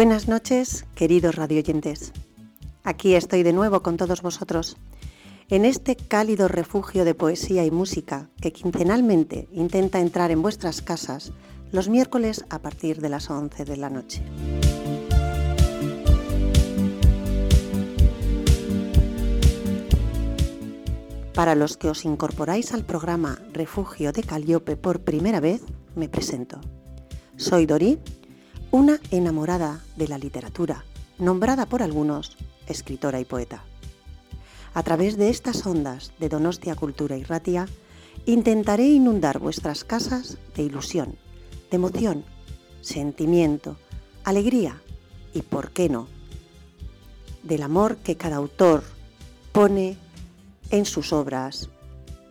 Buenas noches, queridos radioyentes. Aquí estoy de nuevo con todos vosotros en este cálido refugio de poesía y música que quincenalmente intenta entrar en vuestras casas los miércoles a partir de las 11 de la noche. Para los que os incorporáis al programa Refugio de Caliope por primera vez, me presento. Soy Dorí, una enamorada de la literatura, nombrada por algunos escritora y poeta. A través de estas ondas de Donostia Cultura y Ratia, intentaré inundar vuestras casas de ilusión, de emoción, sentimiento, alegría y, por qué no, del amor que cada autor pone en sus obras,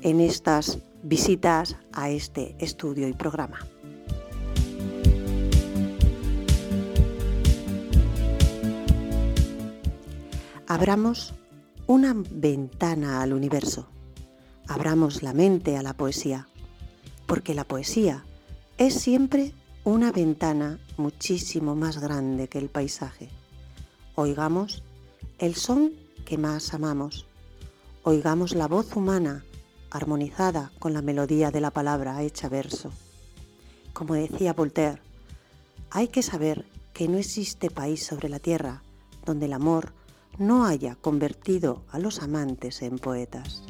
en estas visitas a este estudio y programa. Abramos una ventana al universo. Abramos la mente a la poesía, porque la poesía es siempre una ventana muchísimo más grande que el paisaje. Oigamos el son que más amamos. Oigamos la voz humana armonizada con la melodía de la palabra hecha verso. Como decía Voltaire, hay que saber que no existe país sobre la tierra donde el amor no haya convertido a los amantes en poetas.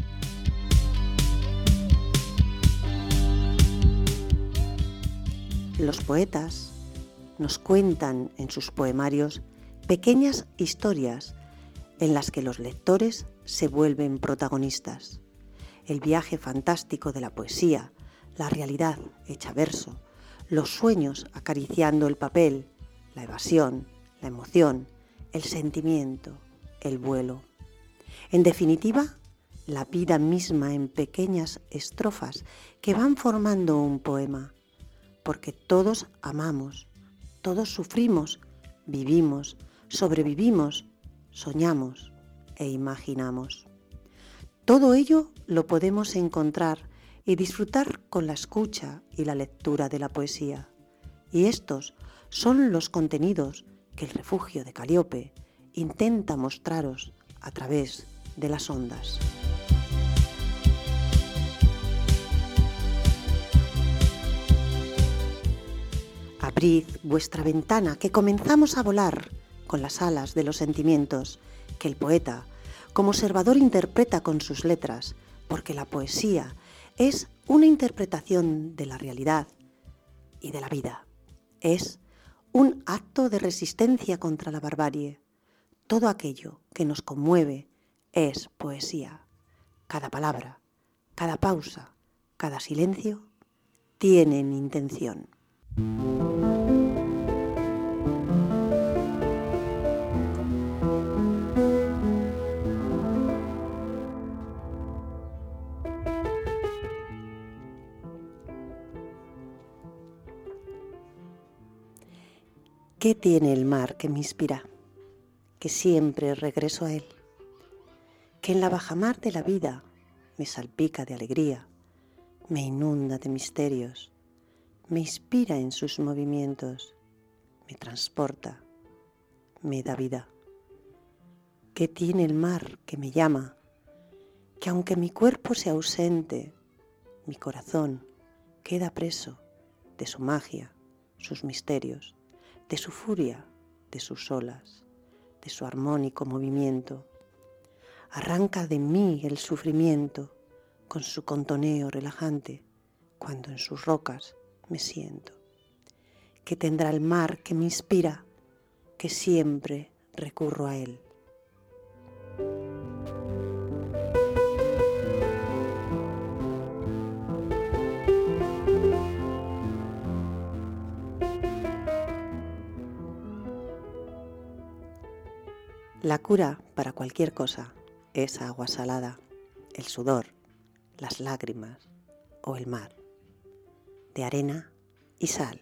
Los poetas nos cuentan en sus poemarios pequeñas historias en las que los lectores se vuelven protagonistas. El viaje fantástico de la poesía, la realidad hecha verso, los sueños acariciando el papel, la evasión, la emoción, el sentimiento, el vuelo. En definitiva, la vida misma en pequeñas estrofas que van formando un poema, porque todos amamos, todos sufrimos, vivimos, sobrevivimos, soñamos e imaginamos. Todo ello lo podemos encontrar y disfrutar con la escucha y la lectura de la poesía. Y estos son los contenidos que el refugio de Caliope intenta mostraros a través de las ondas. Abrid vuestra ventana, que comenzamos a volar con las alas de los sentimientos que el poeta, como observador, interpreta con sus letras, porque la poesía es una interpretación de la realidad y de la vida. Es un acto de resistencia contra la barbarie, todo aquello que nos conmueve es poesía. Cada palabra, cada pausa, cada silencio tienen intención. ¿Qué tiene el mar que me inspira? Que siempre regreso a Él, que en la bajamar de la vida me salpica de alegría, me inunda de misterios, me inspira en sus movimientos, me transporta, me da vida. ¿Qué tiene el mar que me llama? Que aunque mi cuerpo sea ausente, mi corazón queda preso de su magia, sus misterios, de su furia, de sus olas de su armónico movimiento. Arranca de mí el sufrimiento con su contoneo relajante cuando en sus rocas me siento. Que tendrá el mar que me inspira, que siempre recurro a él. La cura para cualquier cosa es agua salada, el sudor, las lágrimas o el mar, de arena y sal.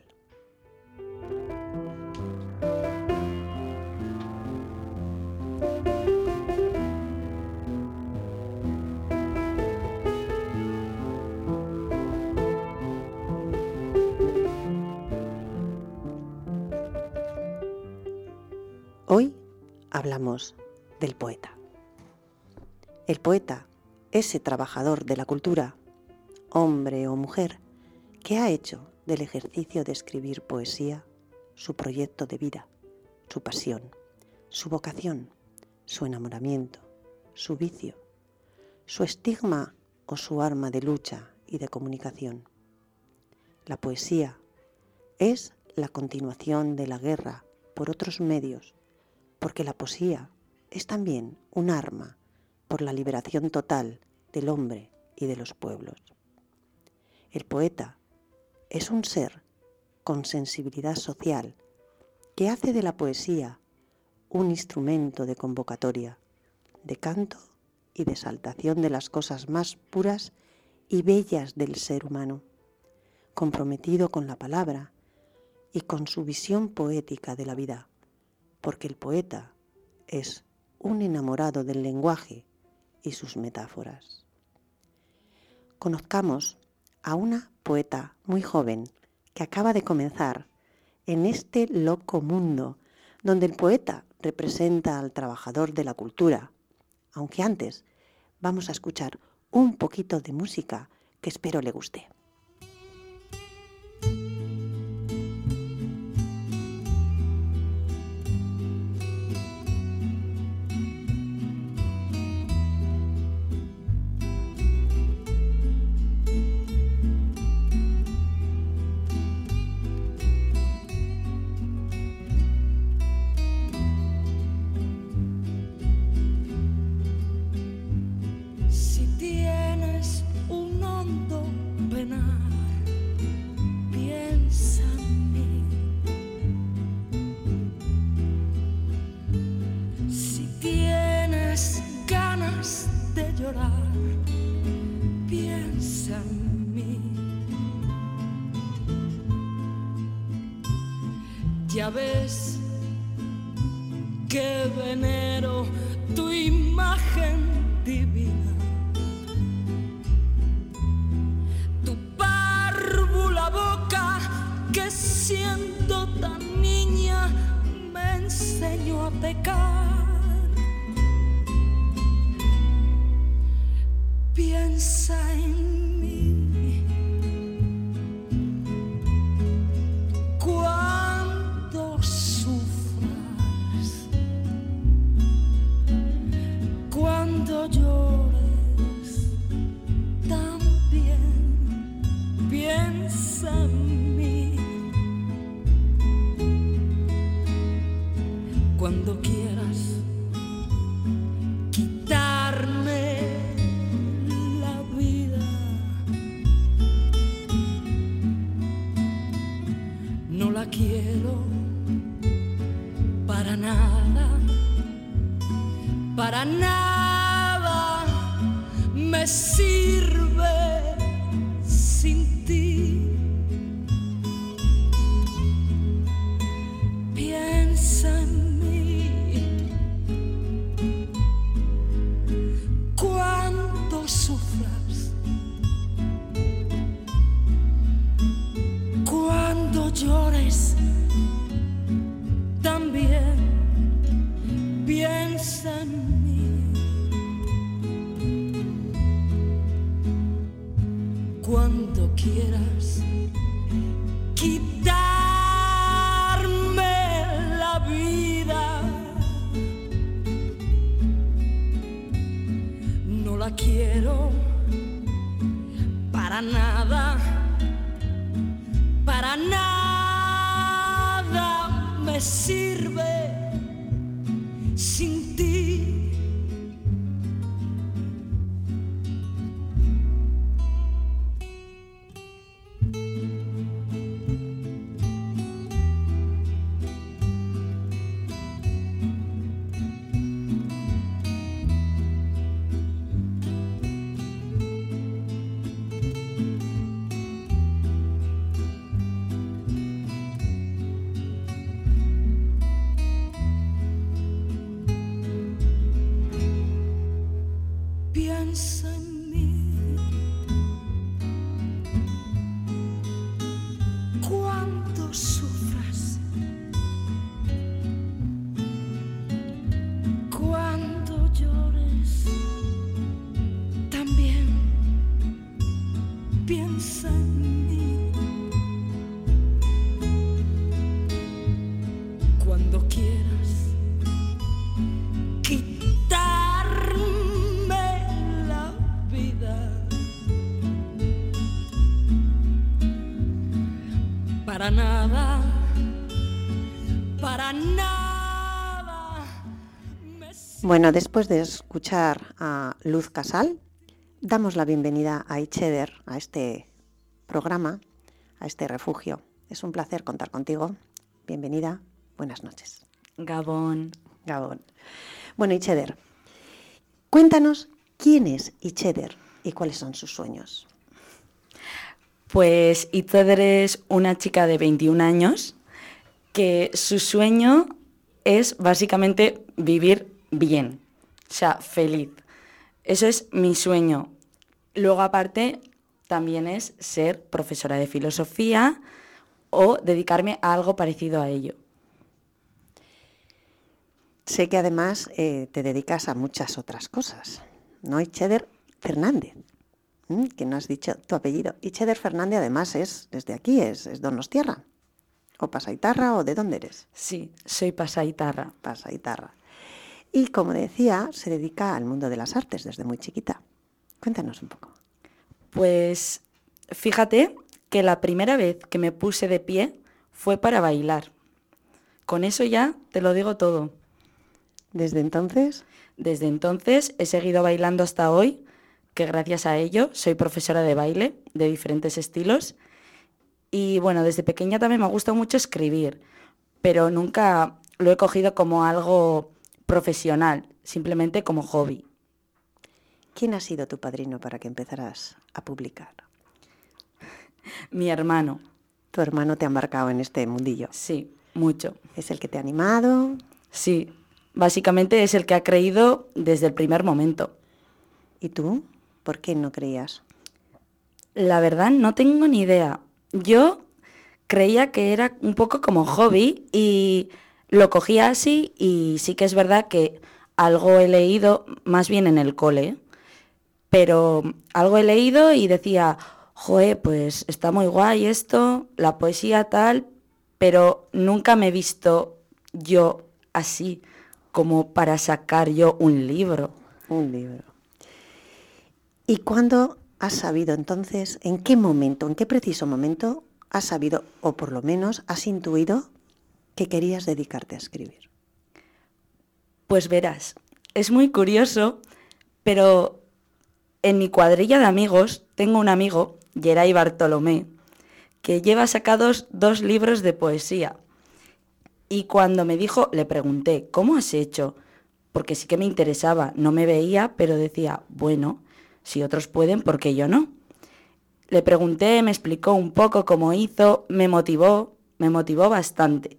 Hablamos del poeta. El poeta, ese trabajador de la cultura, hombre o mujer, que ha hecho del ejercicio de escribir poesía su proyecto de vida, su pasión, su vocación, su enamoramiento, su vicio, su estigma o su arma de lucha y de comunicación. La poesía es la continuación de la guerra por otros medios, porque la poesía es también un arma por la liberación total del hombre y de los pueblos. El poeta es un ser con sensibilidad social que hace de la poesía un instrumento de convocatoria, de canto y de exaltación de las cosas más puras y bellas del ser humano, comprometido con la palabra y con su visión poética de la vida, porque el poeta es un enamorado del lenguaje y sus metáforas. Conozcamos a una poeta muy joven que acaba de comenzar en este loco mundo donde el poeta representa al trabajador de la cultura, aunque antes vamos a escuchar un poquito de música que espero le guste. sirve. Nada, para nada. Bueno, después de escuchar a Luz Casal, damos la bienvenida a Icheder, a este programa, a este refugio. Es un placer contar contigo. Bienvenida, buenas noches. Gabón. Gabón. Bueno, Icheder, cuéntanos quién es Icheder y cuáles son sus sueños. Pues Icheder es una chica de 21 años que su sueño es básicamente vivir bien, o sea, feliz. Eso es mi sueño. Luego aparte también es ser profesora de filosofía o dedicarme a algo parecido a ello. Sé que además eh, te dedicas a muchas otras cosas, ¿no? Icheder Fernández, que no has dicho tu apellido. Icheder Fernández además es desde aquí, es, es Donostierra. ¿O Pasaitarra o de dónde eres? Sí, soy Pasaitarra. Pasaitarra. Y como decía, se dedica al mundo de las artes desde muy chiquita. Cuéntanos un poco. Pues fíjate que la primera vez que me puse de pie fue para bailar. Con eso ya te lo digo todo. ¿Desde entonces? Desde entonces he seguido bailando hasta hoy, que gracias a ello soy profesora de baile de diferentes estilos. Y bueno, desde pequeña también me ha gustado mucho escribir, pero nunca lo he cogido como algo profesional, simplemente como hobby. ¿Quién ha sido tu padrino para que empezaras a publicar? Mi hermano. ¿Tu hermano te ha marcado en este mundillo? Sí, mucho. ¿Es el que te ha animado? Sí, básicamente es el que ha creído desde el primer momento. ¿Y tú? ¿Por qué no creías? La verdad no tengo ni idea. Yo creía que era un poco como hobby y lo cogía así y sí que es verdad que algo he leído más bien en el cole, pero algo he leído y decía, joe, pues está muy guay esto, la poesía tal, pero nunca me he visto yo así como para sacar yo un libro. Un libro. ¿Y cuándo has sabido entonces, en qué momento, en qué preciso momento has sabido, o por lo menos has intuido, que querías dedicarte a escribir? Pues verás, es muy curioso, pero en mi cuadrilla de amigos tengo un amigo, Geray Bartolomé, que lleva sacados dos libros de poesía. Y cuando me dijo, le pregunté, ¿cómo has hecho? Porque sí que me interesaba, no me veía, pero decía, bueno, si otros pueden, ¿por qué yo no? Le pregunté, me explicó un poco cómo hizo, me motivó, me motivó bastante.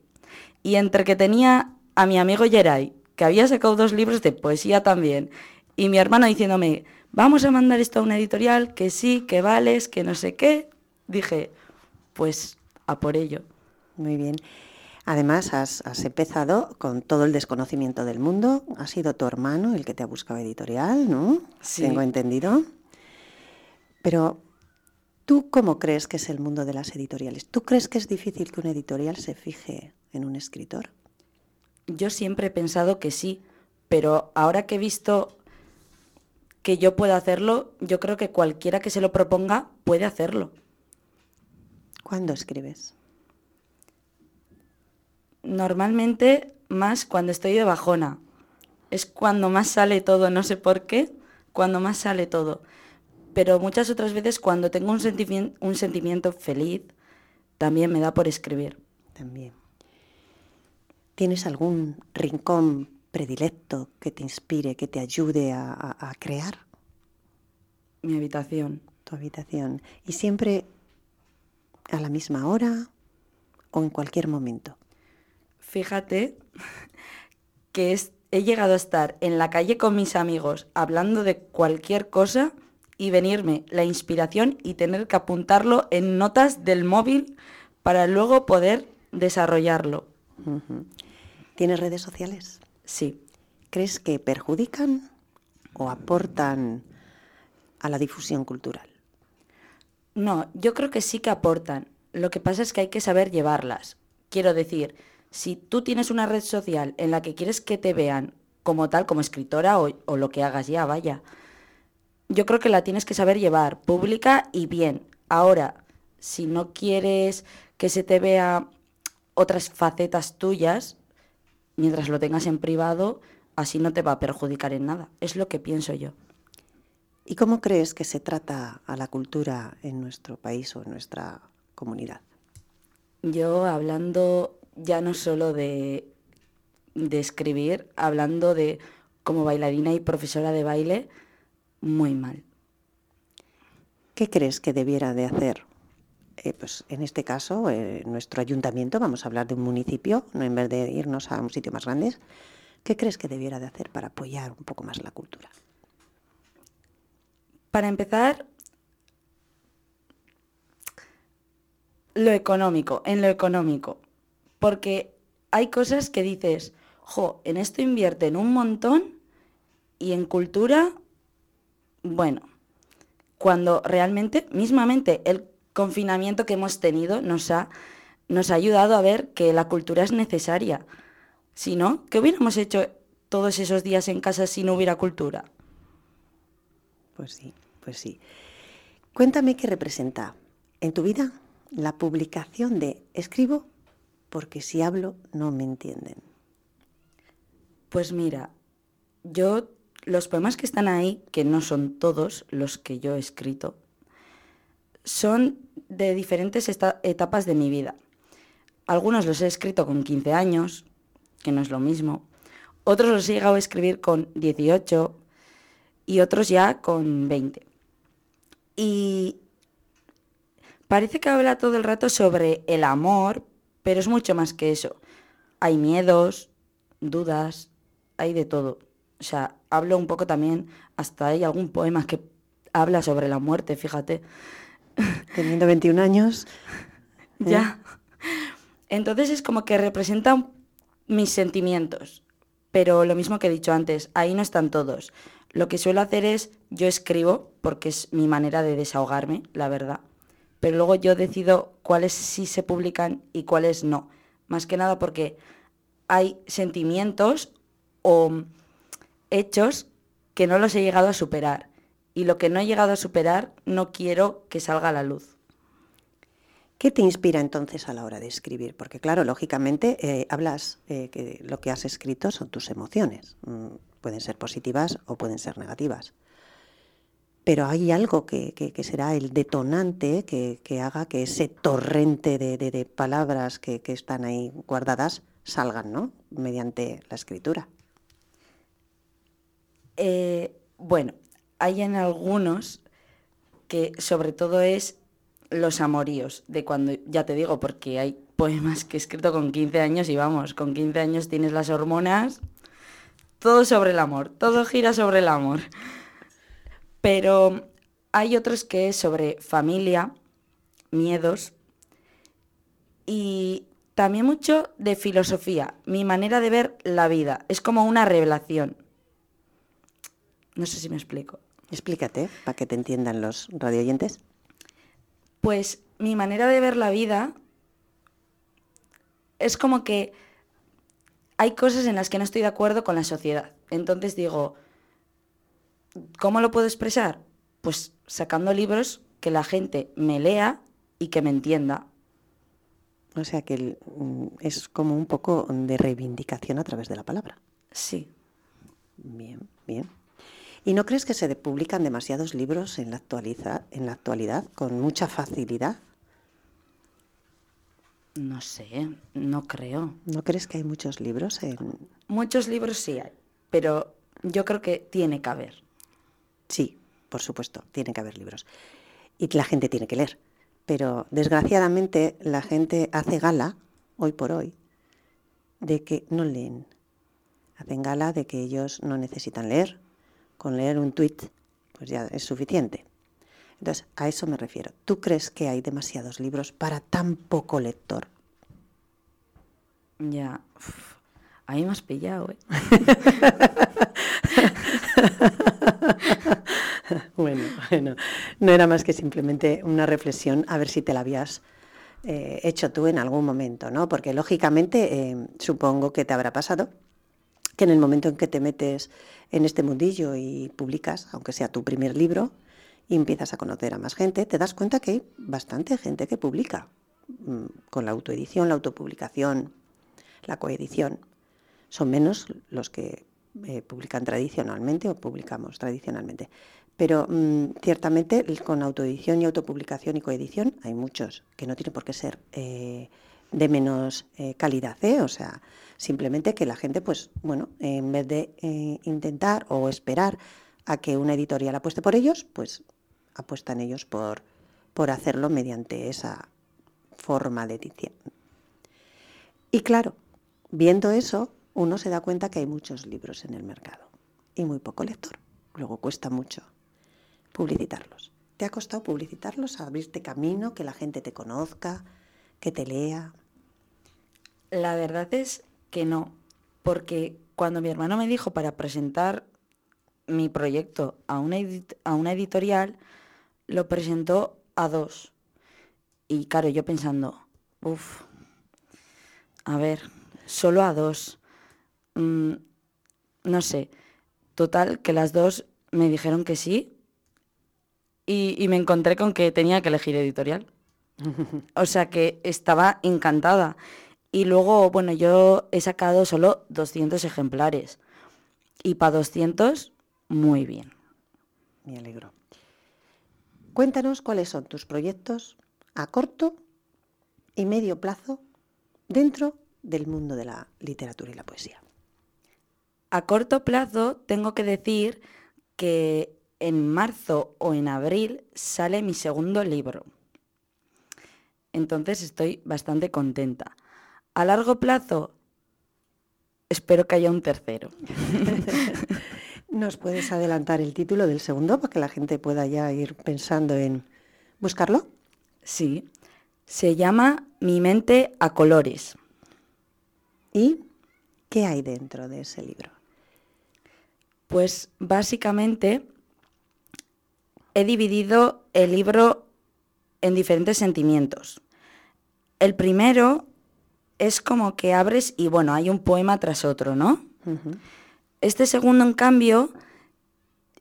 Y entre que tenía a mi amigo Geray, que había sacado dos libros de poesía también, y mi hermano diciéndome, vamos a mandar esto a una editorial, que sí, que vales, que no sé qué, dije, pues a por ello. Muy bien. Además, has, empezado con todo el desconocimiento del mundo. Ha sido tu hermano el que te ha buscado editorial, ¿no? Sí. Tengo entendido. Pero, ¿tú cómo crees que es el mundo de las editoriales? ¿Tú crees que es difícil que una editorial se fije en un escritor? Yo siempre he pensado que sí, pero ahora que he visto que yo puedo hacerlo, yo creo que cualquiera que se lo proponga puede hacerlo. ¿Cuándo escribes? Normalmente más cuando estoy de bajona. Es cuando más sale todo, no sé por qué, cuando más sale todo. Pero muchas otras veces cuando tengo un, sentimiento, un sentimiento feliz, también me da por escribir. También. ¿Tienes algún rincón predilecto que te inspire, que te ayude a, a, a crear? Mi habitación. Tu habitación. ¿Y siempre a la misma hora o en cualquier momento? Fíjate que he llegado a estar en la calle con mis amigos hablando de cualquier cosa y venirme la inspiración y tener que apuntarlo en notas del móvil para luego poder desarrollarlo. ¿Tienes redes sociales? Sí. ¿Crees que perjudican o aportan a la difusión cultural? No, yo creo que sí que aportan. Lo que pasa es que hay que saber llevarlas. Quiero decir, si tú tienes una red social en la que quieres que te vean como tal, como escritora o, lo que hagas ya, vaya, yo creo que la tienes que saber llevar, pública y bien. Ahora, Si no quieres que se te vea otras facetas tuyas, mientras lo tengas en privado, así no te va a perjudicar en nada. Es lo que pienso yo. ¿Y cómo crees que se trata a la cultura en nuestro país o en nuestra comunidad? Yo hablando ya no solo de, de escribir, hablando de como bailarina y profesora de baile, muy mal. ¿Qué crees que debiera de hacer? Eh, pues en este caso, eh, nuestro ayuntamiento, vamos a hablar de un municipio, no en vez de irnos a un sitio más grande, ¿qué crees que debiera de hacer para apoyar un poco más la cultura? Para empezar, lo económico, en lo económico. Porque hay cosas que dices, jo, en esto invierten un montón y en cultura, bueno, cuando realmente, mismamente, el confinamiento que hemos tenido nos ha, nos ha ayudado a ver que la cultura es necesaria. Si no, ¿qué hubiéramos hecho todos esos días en casa si no hubiera cultura? Pues sí, pues sí. Cuéntame qué representa en tu vida la publicación de escribo porque si hablo no me entienden. Pues mira, yo los poemas que están ahí, que no son todos los que yo he escrito, son de diferentes etapas de mi vida. Algunos los he escrito con 15 años, que no es lo mismo. Otros los he llegado a escribir con 18 y otros ya con 20. Y parece que habla todo el rato sobre el amor, pero es mucho más que eso. Hay miedos, dudas, hay de todo. O sea, hablo un poco también, hasta hay algún poema que habla sobre la muerte, fíjate. Teniendo 21 años. ya. Entonces es como que representan mis sentimientos. Pero lo mismo que he dicho antes, ahí no están todos. Lo que suelo hacer es, yo escribo, porque es mi manera de desahogarme, la verdad. Pero luego yo decido cuáles sí se publican y cuáles no. Más que nada porque hay sentimientos o hechos que no los he llegado a superar. Y lo que no he llegado a superar no quiero que salga a la luz. ¿Qué te inspira entonces a la hora de escribir? Porque claro, lógicamente eh, hablas eh, que lo que has escrito son tus emociones. Mm, pueden ser positivas o pueden ser negativas. Pero hay algo que, será el detonante que, haga que ese torrente de, palabras que, que, están ahí guardadas salgan, ¿no? Mediante la escritura. Eh, bueno, hay en algunos que sobre todo es los amoríos, de cuando, ya te digo, porque hay poemas que he escrito con 15 años y vamos, con 15 años tienes las hormonas, todo sobre el amor, todo gira sobre el amor. Pero hay otros que es sobre familia, miedos y también mucho de filosofía, mi manera de ver la vida, es como una revelación. No sé si me explico. Explícate, para que te entiendan los radioyentes. Pues mi manera de ver la vida es como que hay cosas en las que no estoy de acuerdo con la sociedad. Entonces digo, ¿cómo lo puedo expresar? Pues sacando libros que la gente me lea y que me entienda. O sea que mm, es como un poco de reivindicación a través de la palabra. Sí. Bien, bien. ¿Y no crees que se publican demasiados libros en la, actualidad, en la actualidad con mucha facilidad? No sé, no creo. ¿No crees que hay muchos libros en...? Muchos libros sí hay, pero yo creo que tiene que haber. Sí, por supuesto, tiene que haber libros. Y la gente tiene que leer. Pero desgraciadamente la gente hace gala, hoy por hoy, de que no leen. Hacen gala de que ellos no necesitan leer, con leer un tuit, pues ya es suficiente. Entonces, a eso me refiero. ¿Tú crees que hay demasiados libros para tan poco lector? Ya, ahí me has pillado, ¿eh? bueno, bueno, no era más que simplemente una reflexión a ver si te la habías eh, hecho tú en algún momento, ¿no? Porque lógicamente eh, supongo que te habrá pasado que en el momento en que te metes en este mundillo y publicas, aunque sea tu primer libro, y empiezas a conocer a más gente, te das cuenta que hay bastante gente que publica mm, con la autoedición, la autopublicación, la coedición. Son menos los que eh, publican tradicionalmente o publicamos tradicionalmente. Pero mm, ciertamente con autoedición y autopublicación y coedición hay muchos que no tienen por qué ser eh, de menos eh, calidad, o sea, simplemente que la gente, pues bueno, en vez de intentar o esperar a que una editorial apueste por ellos, pues apuestan ellos por, por hacerlo mediante esa forma de edición. Y claro, viendo eso, uno se da cuenta que hay muchos libros en el mercado y muy poco lector. Luego cuesta mucho publicitarlos. ¿Te ha costado publicitarlos, abrirte camino, que la gente te conozca, que te lea? La verdad es que no, porque cuando mi hermano me dijo para presentar mi proyecto a una, a una editorial, lo presentó a dos. Y claro, yo pensando, uff, a ver, solo a dos. Mm, no sé, total, que las dos me dijeron que sí y, me encontré con que tenía que elegir editorial. o sea que estaba encantada. Y luego, bueno, yo he sacado solo 200 ejemplares. Y para 200, muy bien. Me alegro. Cuéntanos cuáles son tus proyectos a corto y medio plazo dentro del mundo de la literatura y la poesía. A corto plazo tengo que decir que en marzo o en abril sale mi segundo libro. Entonces estoy bastante contenta. A largo plazo espero que haya un tercero. ¿Nos puedes adelantar el título del segundo para que la gente pueda ya ir pensando en buscarlo? Sí, se llama Mi mente a colores. ¿Y qué hay dentro de ese libro? Pues básicamente he dividido el libro en diferentes sentimientos. El primero es como que abres y bueno, hay un poema tras otro, ¿no? Este segundo, en cambio,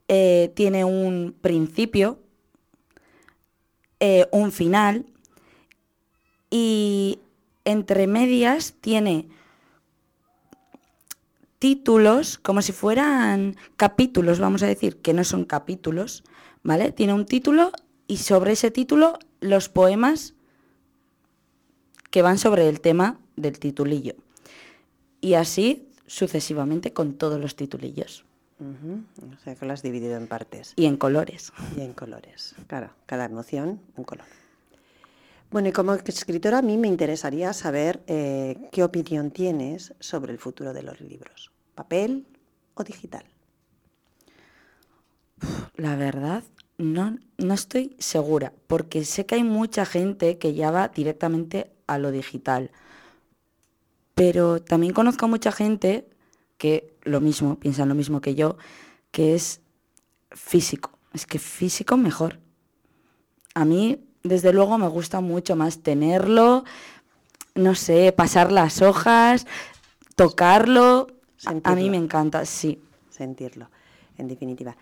eh, tiene un principio, eh, un final y entre medias tiene títulos como si fueran capítulos, vamos a decir, que no son capítulos, ¿vale? Tiene un título y sobre ese título los poemas que van sobre el tema del titulillo. Y así sucesivamente con todos los titulillos. O sea que lo has dividido en partes. Y en colores. Y en colores. Claro, cada emoción un color. Bueno, y como escritora a mí me interesaría saber eh, qué opinión tienes sobre el futuro de los libros, papel o digital. La verdad, no, no estoy segura, porque sé que hay mucha gente que ya va directamente a lo digital. Pero también conozco a mucha gente que lo mismo, piensan lo mismo que yo, que es físico. Es que físico mejor. A mí desde luego me gusta mucho más tenerlo, no sé, pasar las hojas, tocarlo. A mí me encanta, sí. Sentirlo, en definitiva.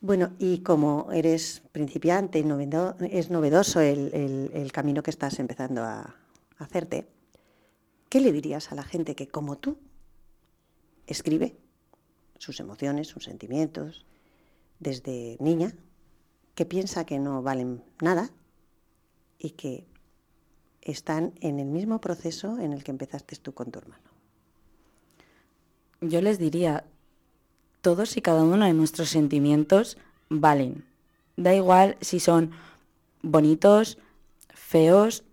Bueno, y como eres principiante, es novedoso el, camino que estás empezando a hacerte, ¿qué le dirías a la gente que, como tú, escribe sus emociones, sus sentimientos, desde niña, que piensa que no valen nada y que están en el mismo proceso en el que empezaste tú con tu hermano. Yo les diría, todos y cada uno de nuestros sentimientos valen. Da igual si son bonitos, feos,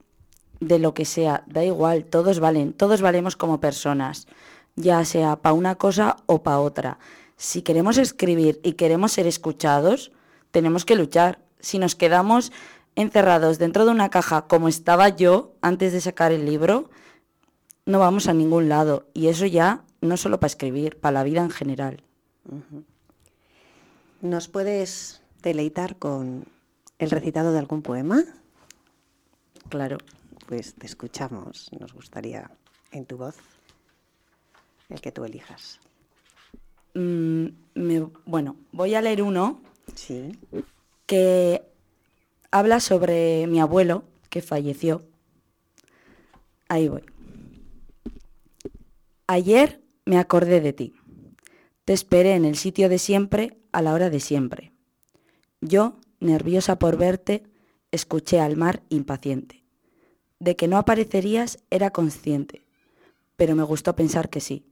de lo que sea, da igual, todos valen, todos valemos como personas, ya sea para una cosa o para otra. Si queremos escribir y queremos ser escuchados, tenemos que luchar. Si nos quedamos encerrados dentro de una caja como estaba yo antes de sacar el libro, no vamos a ningún lado. Y eso ya no solo para escribir, para la vida en general. ¿Nos puedes deleitar con el recitado de algún poema? Claro. Pues te escuchamos. Nos gustaría en tu voz el que tú elijas. Mm, bueno, voy a leer uno. Sí que habla sobre mi abuelo que falleció. Ahí voy. Ayer me acordé de ti. Te esperé en el sitio de siempre a la hora de siempre. Yo, nerviosa por verte, escuché al mar impaciente. De que no aparecerías era consciente, pero me gustó pensar que sí.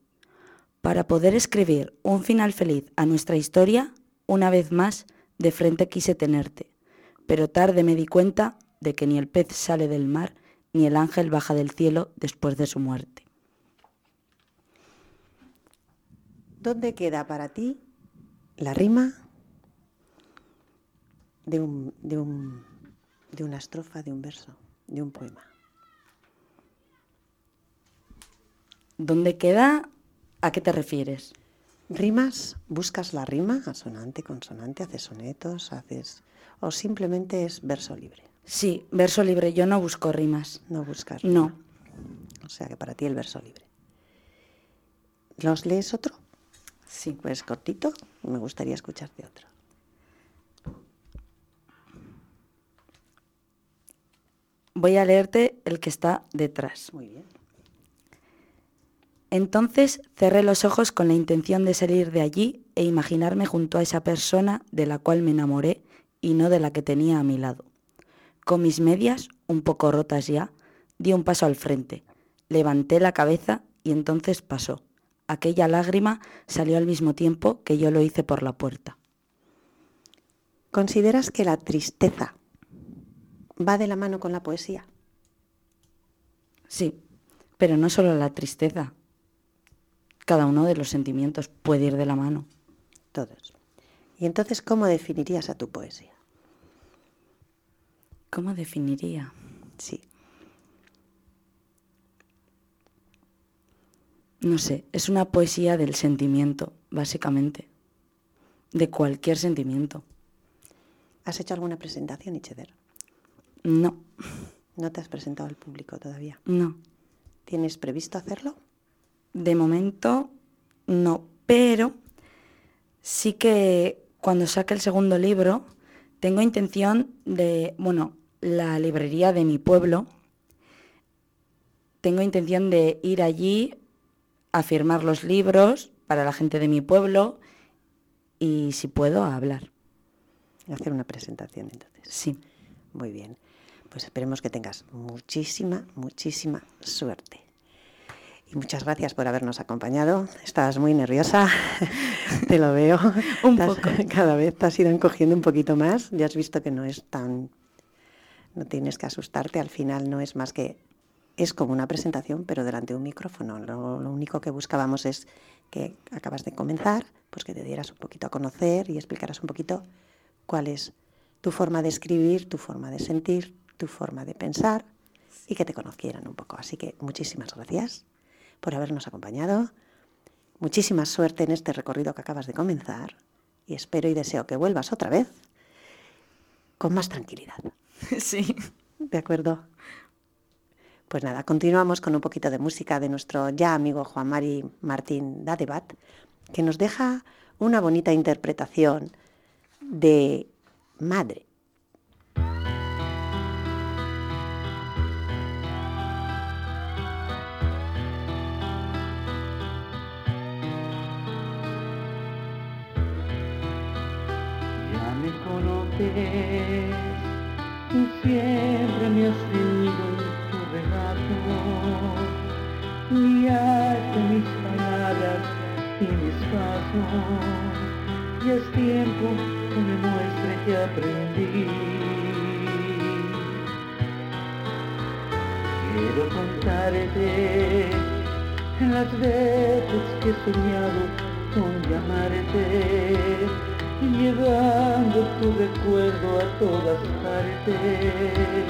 Para poder escribir un final feliz a nuestra historia, una vez más, de frente quise tenerte, pero tarde me di cuenta de que ni el pez sale del mar, ni el ángel baja del cielo después de su muerte. ¿Dónde queda para ti la rima de, un, de, un, de una estrofa, de un verso, de un poema? ¿Dónde queda? ¿A qué te refieres? ¿Rimas? ¿Buscas la rima? ¿Asonante, consonante? ¿Haces sonetos? ¿Haces...? ¿O simplemente es verso libre? Sí, verso libre. Yo no busco rimas. No buscas No. O sea que para ti el verso libre. ¿Los lees otro? Sí. Pues cortito. Me gustaría escucharte otro. Voy a leerte el que está detrás. Muy bien. Entonces cerré los ojos con la intención de salir de allí e imaginarme junto a esa persona de la cual me enamoré y no de la que tenía a mi lado. Con mis medias, un poco rotas ya, di un paso al frente, levanté la cabeza y entonces pasó. Aquella lágrima salió al mismo tiempo que yo lo hice por la puerta. ¿Consideras que la tristeza va de la mano con la poesía? Sí, pero no solo la tristeza. Cada uno de los sentimientos puede ir de la mano. Todos. ¿Y entonces cómo definirías a tu poesía? ¿Cómo definiría? Sí. No sé, es una poesía del sentimiento, básicamente. De cualquier sentimiento. ¿Has hecho alguna presentación, Icheder? No, No te has presentado al público todavía. no. ¿Tienes previsto hacerlo? De momento, no. Pero sí que cuando saque el segundo libro, tengo intención de, bueno, la librería de mi pueblo, tengo intención de ir allí a firmar los libros para la gente de mi pueblo y si puedo a hablar. Hacer una presentación entonces. Sí. Muy bien. Pues esperemos que tengas muchísima, muchísima suerte. Y muchas gracias por habernos acompañado. Estabas muy nerviosa, te lo veo. Un poco. Cada vez te has ido encogiendo un poquito más. Ya has visto que no es tan... No tienes que asustarte, al final no es más que... Es como una presentación, pero delante de un micrófono. Lo, lo único que buscábamos es que acabas de comenzar, pues que te dieras un poquito a conocer y explicaras un poquito cuál es tu forma de escribir, tu forma de sentir, tu forma de pensar y que te conocieran un poco. Así que muchísimas gracias por habernos acompañado. Muchísima suerte en este recorrido que acabas de comenzar y espero y deseo que vuelvas otra vez con más tranquilidad. Sí. ¿De acuerdo? Pues nada, continuamos con un poquito de música de nuestro ya amigo Juan Mari Martín Dadebat, que nos deja una bonita interpretación de Madre. Ya me conoces siempre me has tenido en tu relato. Guiaste mis palabras y mis pasos. Y es tiempo que me muestre que aprendí. Quiero contarte las veces que he soñado con llamarte, llevando tu recuerdo a todas partes,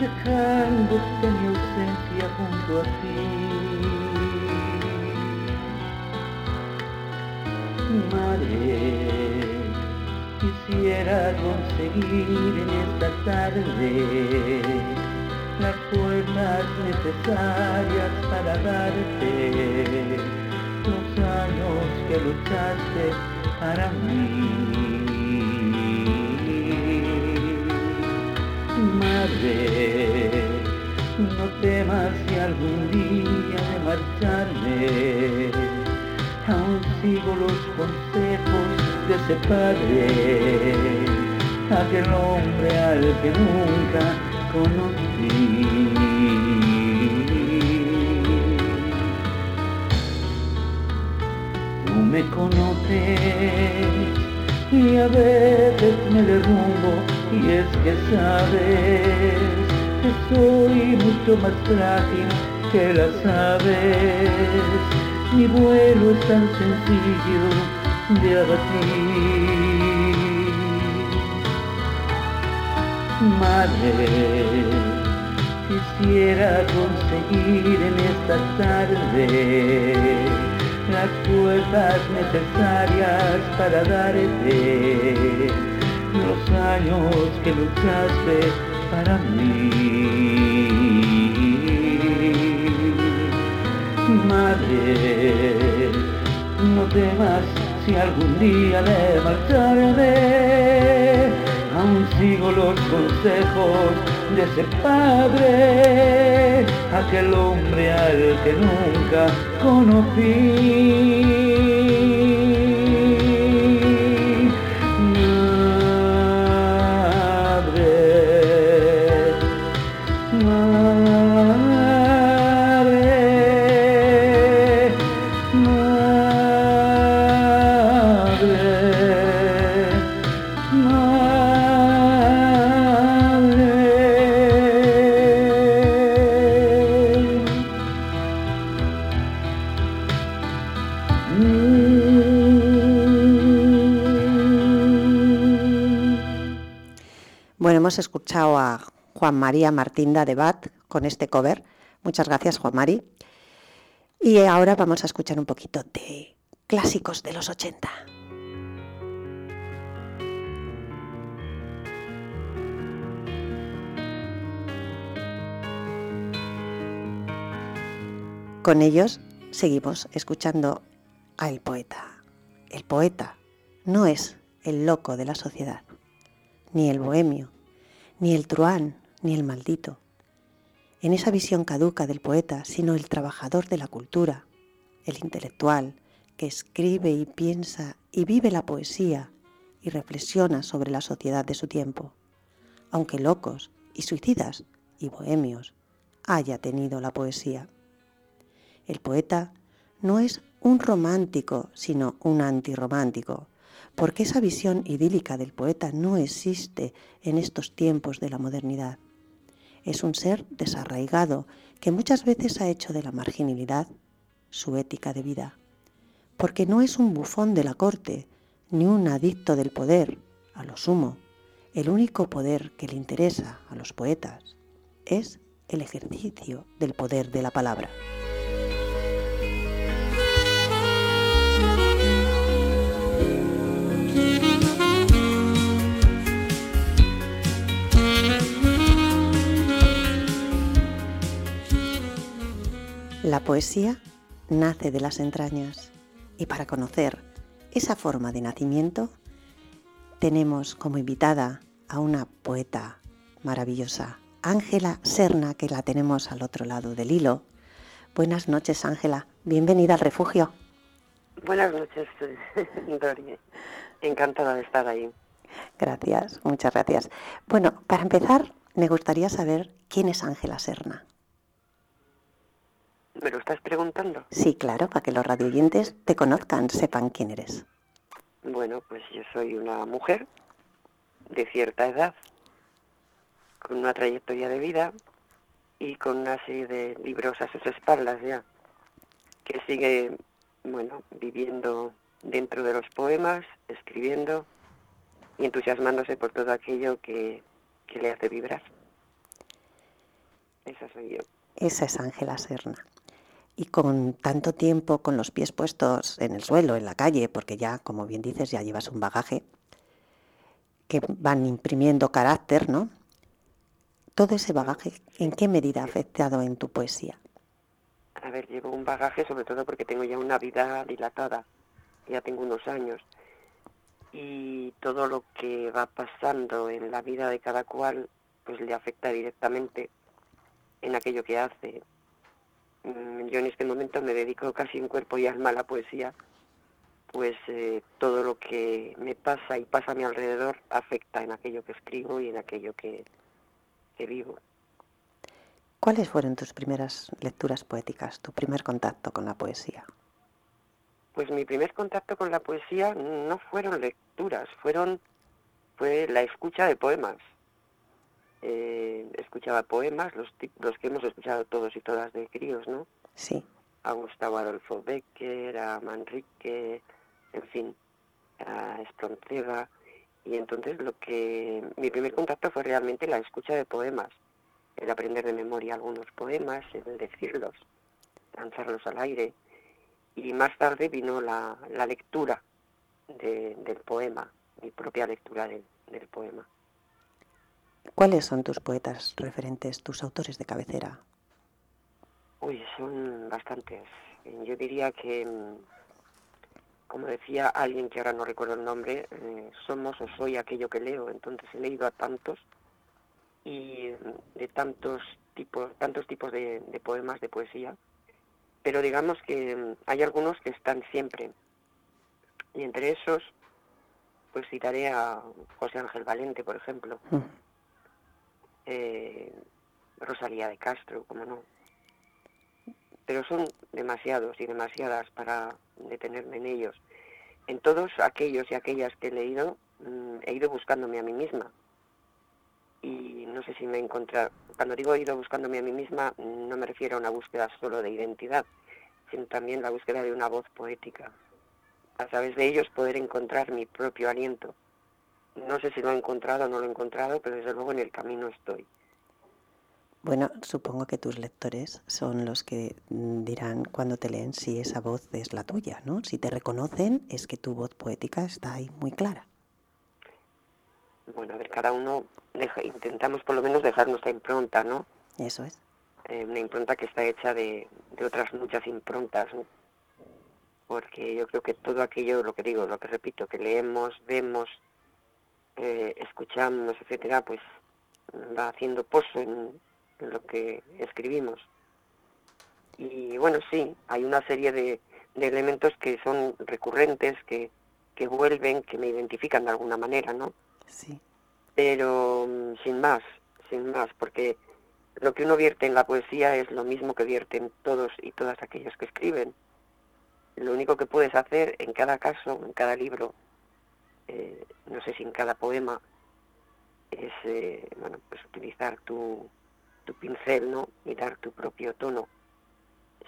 dejándote mi ausencia junto a ti. Madre, quisiera conseguir en esta tarde las fuerzas necesarias para darte los años que luchaste para mí. Madre, no temas si algún día de marcharme, aún sigo los consejos de ese padre, aquel hombre al que nunca conocí. Me conoces y a veces me derrumbo y es que sabes que soy mucho más frágil que las aves. Mi vuelo es tan sencillo de abatir. Madre, quisiera conseguir en esta tarde las fuerzas necesarias para darte los años que luchaste para mí. Madre, no temas si algún día de marcharme, aún sigo los consejos de ese padre, aquel hombre al que nunca conocí. Hemos escuchado a Juan María Martín de Bat con este cover. Muchas gracias, Juan Mari. Y ahora vamos a escuchar un poquito de clásicos de los 80. Con ellos seguimos escuchando al poeta. El poeta no es el loco de la sociedad, ni el bohemio, ni el truán, ni el maldito. En esa visión caduca del poeta, sino el trabajador de la cultura, el intelectual, que escribe y piensa y vive la poesía y reflexiona sobre la sociedad de su tiempo, aunque locos y suicidas y bohemios haya tenido la poesía. El poeta no es un romántico, sino un antirromántico, porque esa visión idílica del poeta no existe en estos tiempos de la modernidad. Es un ser desarraigado que muchas veces ha hecho de la marginalidad su ética de vida, porque no es un bufón de la corte, ni un adicto del poder, a lo sumo. El único poder que le interesa a los poetas es el ejercicio del poder de la palabra. La poesía nace de las entrañas y para conocer esa forma de nacimiento tenemos como invitada a una poeta maravillosa, Ángela Serna, que la tenemos al otro lado del hilo. Buenas noches, Ángela. Bienvenida al refugio. Buenas noches, Dori. Encantada de estar ahí. Gracias, muchas gracias. Bueno, para empezar, me gustaría saber quién es Ángela Serna. ¿Me lo estás preguntando? Sí, claro, para que los radioyentes te conozcan, sepan quién eres. Bueno, pues yo soy una mujer de cierta edad, con una trayectoria de vida y con una serie de libros a sus espaldas ya, que sigue, bueno, viviendo dentro de los poemas, escribiendo y entusiasmándose por todo aquello que, que le hace vibrar. Esa soy yo. Esa es Ángela Serna. Y con tanto tiempo con los pies puestos en el suelo, en la calle, porque ya, como bien dices, ya llevas un bagaje, que van imprimiendo carácter, ¿no? Todo ese bagaje, ¿en qué medida ha afectado en tu poesía? A ver, llevo un bagaje sobre todo porque tengo ya una vida dilatada, ya tengo unos años. Y todo lo que va pasando en la vida de cada cual pues le afecta directamente en aquello que hace. Mm, Yo en este momento me dedico casi en cuerpo y alma a la poesía, pues eh, todo lo que me pasa y pasa a mi alrededor afecta en aquello que escribo y en aquello que, que vivo. ¿Cuáles fueron tus primeras lecturas poéticas, tu primer contacto con la poesía? Pues mi primer contacto con la poesía no fueron lecturas, fueron fue la escucha de poemas. Eh, escuchaba poemas, los, los que hemos escuchado todos y todas de críos, ¿no? Sí. A Gustavo Adolfo Becker, a Manrique, en fin, a Espronceda. Y entonces lo que mi primer contacto fue realmente la escucha de poemas, el aprender de memoria algunos poemas, el decirlos, lanzarlos al aire. Y más tarde vino la, la lectura de- del poema, mi propia lectura del- del poema. ¿Cuáles son tus poetas referentes, tus autores de cabecera? Uy, son bastantes. Yo diría que, mm, como decía alguien que ahora no recuerdo el nombre, eh, somos o soy aquello que leo. Entonces he leído a tantos y mm, de tantos tipos, tantos tipos de, de poemas, de poesía. Pero digamos que mm, hay algunos que están siempre. Y entre esos, pues citaré a José Ángel Valente, por ejemplo, Mm. Eh, Rosalía de Castro, como no. Pero son demasiados y demasiadas para detenerme en ellos. En todos aquellos y aquellas que he leído, mm, he ido buscándome a mí misma. Y no sé si me he encontrado. Cuando digo he ido buscándome a mí misma, no me refiero a una búsqueda solo de identidad, sino también la búsqueda de una voz poética. A través de ellos poder encontrar mi propio aliento. No sé si lo he encontrado o no lo he encontrado, pero desde luego en el camino estoy. Bueno, supongo que tus lectores son los que dirán cuando te leen si esa voz es la tuya, ¿no? Si te reconocen es que tu voz poética está ahí muy clara. Bueno, a ver, cada uno deja- intentamos por lo menos dejar nuestra impronta, ¿no? Eso es. Eh, una impronta que está hecha de, de otras muchas improntas, ¿no? Porque yo creo que todo aquello, lo que digo, lo que repito, que leemos, vemos, eh, escuchamos, etcétera, pues va haciendo pozo en, en lo que escribimos. Y bueno, sí, hay una serie de, de elementos que son recurrentes, que, que vuelven, que me identifican de alguna manera, ¿no? Sí. pero mm, sin más, sin más, porque lo que uno vierte en la poesía es lo mismo que vierten todos y todas aquellos que escriben. Lo único que puedes hacer en cada caso, en cada libro, eh, no sé si en cada poema, es eh, bueno, pues utilizar tu, tu pincel, ¿no? Y dar tu propio tono.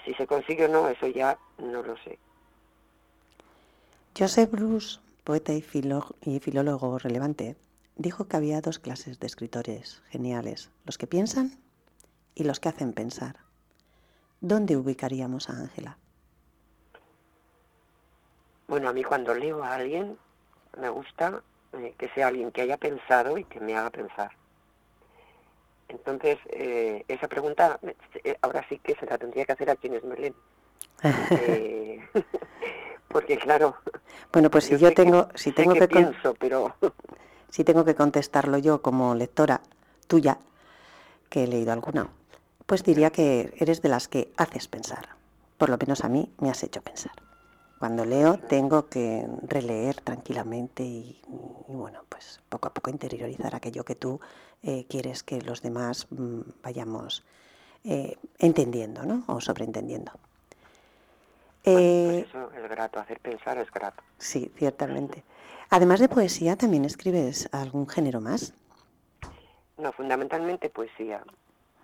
Si se consigue o no, eso ya no lo sé. Joseph Bruce, poeta y, filo- y filólogo relevante, dijo que había dos clases de escritores geniales, los que piensan y los que hacen pensar. ¿Dónde ubicaríamos a Ángela? Bueno, a mí cuando leo a alguien me gusta eh, que sea alguien que haya pensado y que me haga pensar. Entonces, eh, esa pregunta eh, ahora sí que se la tendría que hacer a quienes me leen. Eh, porque claro, Bueno, pues si yo que- tengo, si tengo que que, pienso, pero si tengo que contestarlo yo como lectora tuya, que he leído alguna, pues diría que eres de las que haces pensar. Por lo menos a mí me has hecho pensar. Cuando leo tengo que releer tranquilamente y, y, bueno, pues poco a poco interiorizar aquello que tú eh, quieres que los demás mm, vayamos eh, entendiendo, ¿no? O sobreentendiendo. Eh, pues eso es grato, hacer pensar es grato. Sí, ciertamente. Además de poesía, ¿también escribes algún género más? No, fundamentalmente poesía,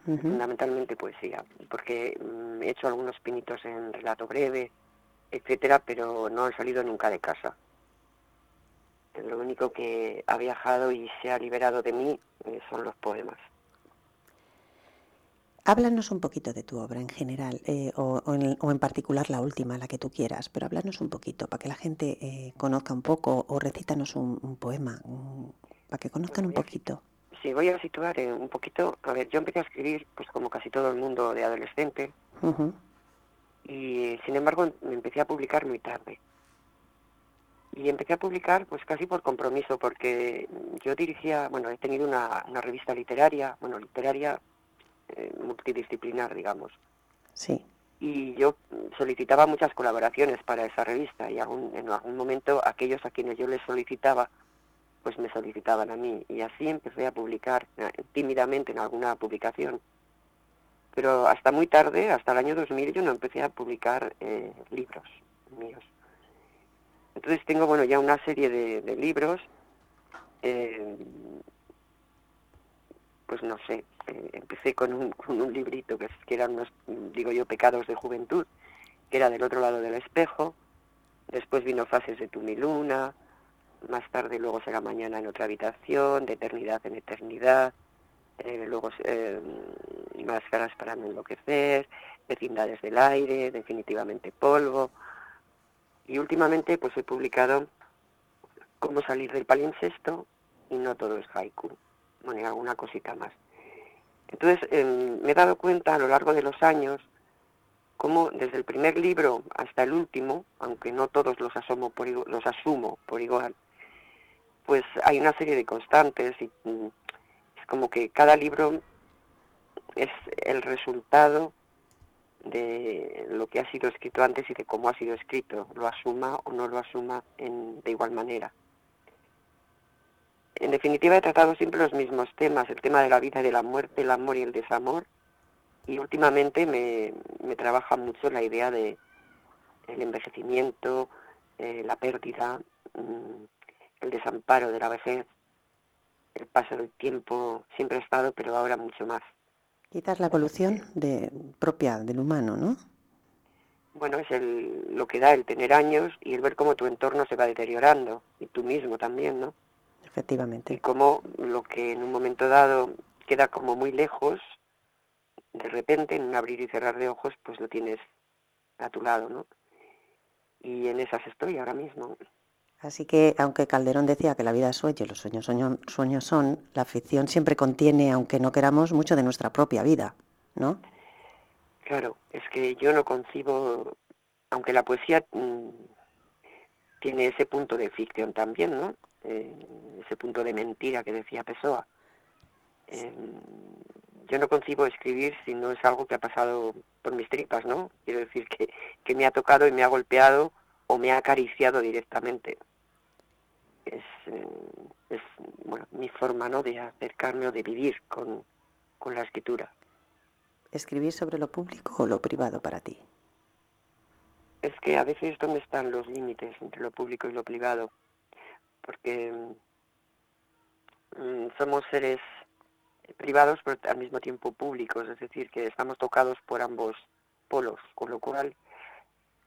fundamentalmente poesía, porque mm, he hecho algunos pinitos en relato breve, etcétera, pero no han salido nunca de casa. Lo único que ha viajado y se ha liberado de mí eh, son los poemas. Háblanos un poquito de tu obra en general, eh, o, o en, o en particular la última, la que tú quieras, pero háblanos un poquito para que la gente eh, conozca un poco, o recítanos un, un poema, un- para que conozcan un poquito. Sí, voy a situar eh, un poquito, a ver, yo empecé a escribir, pues como casi todo el mundo de adolescente, y sin embargo me empecé a publicar muy tarde. Y empecé a publicar pues casi por compromiso, porque yo dirigía, bueno, he tenido una, una revista literaria, bueno, literaria eh, multidisciplinar, digamos. Sí. Y yo solicitaba muchas colaboraciones para esa revista y algún- en algún momento aquellos a quienes yo les solicitaba, pues me solicitaban a mí. Y así empecé a publicar eh, tímidamente en alguna publicación. Pero hasta muy tarde, hasta el año 2000, yo no empecé a publicar eh, libros míos. Entonces tengo, bueno, ya una serie de, de libros, eh, pues no sé, eh, empecé con un, con un librito que, que eran unos, digo yo, pecados de juventud, que era del otro lado del espejo, después vino Fases de tu mi luna, más tarde luego será mañana en otra habitación, de eternidad en eternidad, eh, luego eh, máscaras para no enloquecer, vecindades del aire, definitivamente polvo, y últimamente pues he publicado cómo salir del palimpsesto y no todo es haiku, bueno, y alguna cosita más. Entonces em, me he dado cuenta a lo largo de los años cómo desde el primer libro hasta el último, aunque no todos los, asomo por, los asumo por igual, pues hay una serie de constantes y mm, como que cada libro es el resultado de lo que ha sido escrito antes y de cómo ha sido escrito, lo asuma o no lo asuma de igual manera. En definitiva, he tratado siempre los mismos temas, el tema de la vida y de la muerte, el amor y el desamor, y últimamente me, me trabaja mucho la idea de el envejecimiento, eh, la pérdida, mm, el desamparo de la vejez, el paso del tiempo, siempre ha estado, pero ahora mucho más. Quizás la evolución de, propia del humano, ¿no? Bueno, es el, lo que da el tener años y el ver cómo tu entorno se va deteriorando, y tú mismo también, ¿no? Y Efectivamente. cómo lo que en un momento dado queda como muy lejos, de repente, en un abrir y cerrar de ojos, pues lo tienes a tu lado, ¿no? Y en esas estoy ahora mismo. Así que, aunque Calderón decía que la vida es sueño los sueños, sueño- sueños son, la ficción siempre contiene, aunque no queramos, mucho de nuestra propia vida, ¿no? Claro, es que yo no concibo, aunque la poesía mm, tiene ese punto de ficción también, ¿no? Eh, ese punto de mentira que decía Pessoa. Eh, yo no concibo escribir si no es algo que ha pasado por mis tripas, ¿no? Quiero decir que, que me ha tocado y me ha golpeado o me ha acariciado directamente. Es, eh, es bueno, mi forma, ¿no? De acercarme o de vivir con, con la escritura. ¿Escribir sobre lo público o lo privado para ti? Es que a veces dónde están los límites entre lo público y lo privado, porque mm, somos seres privados pero al mismo tiempo públicos, es decir, que estamos tocados por ambos polos, con lo cual,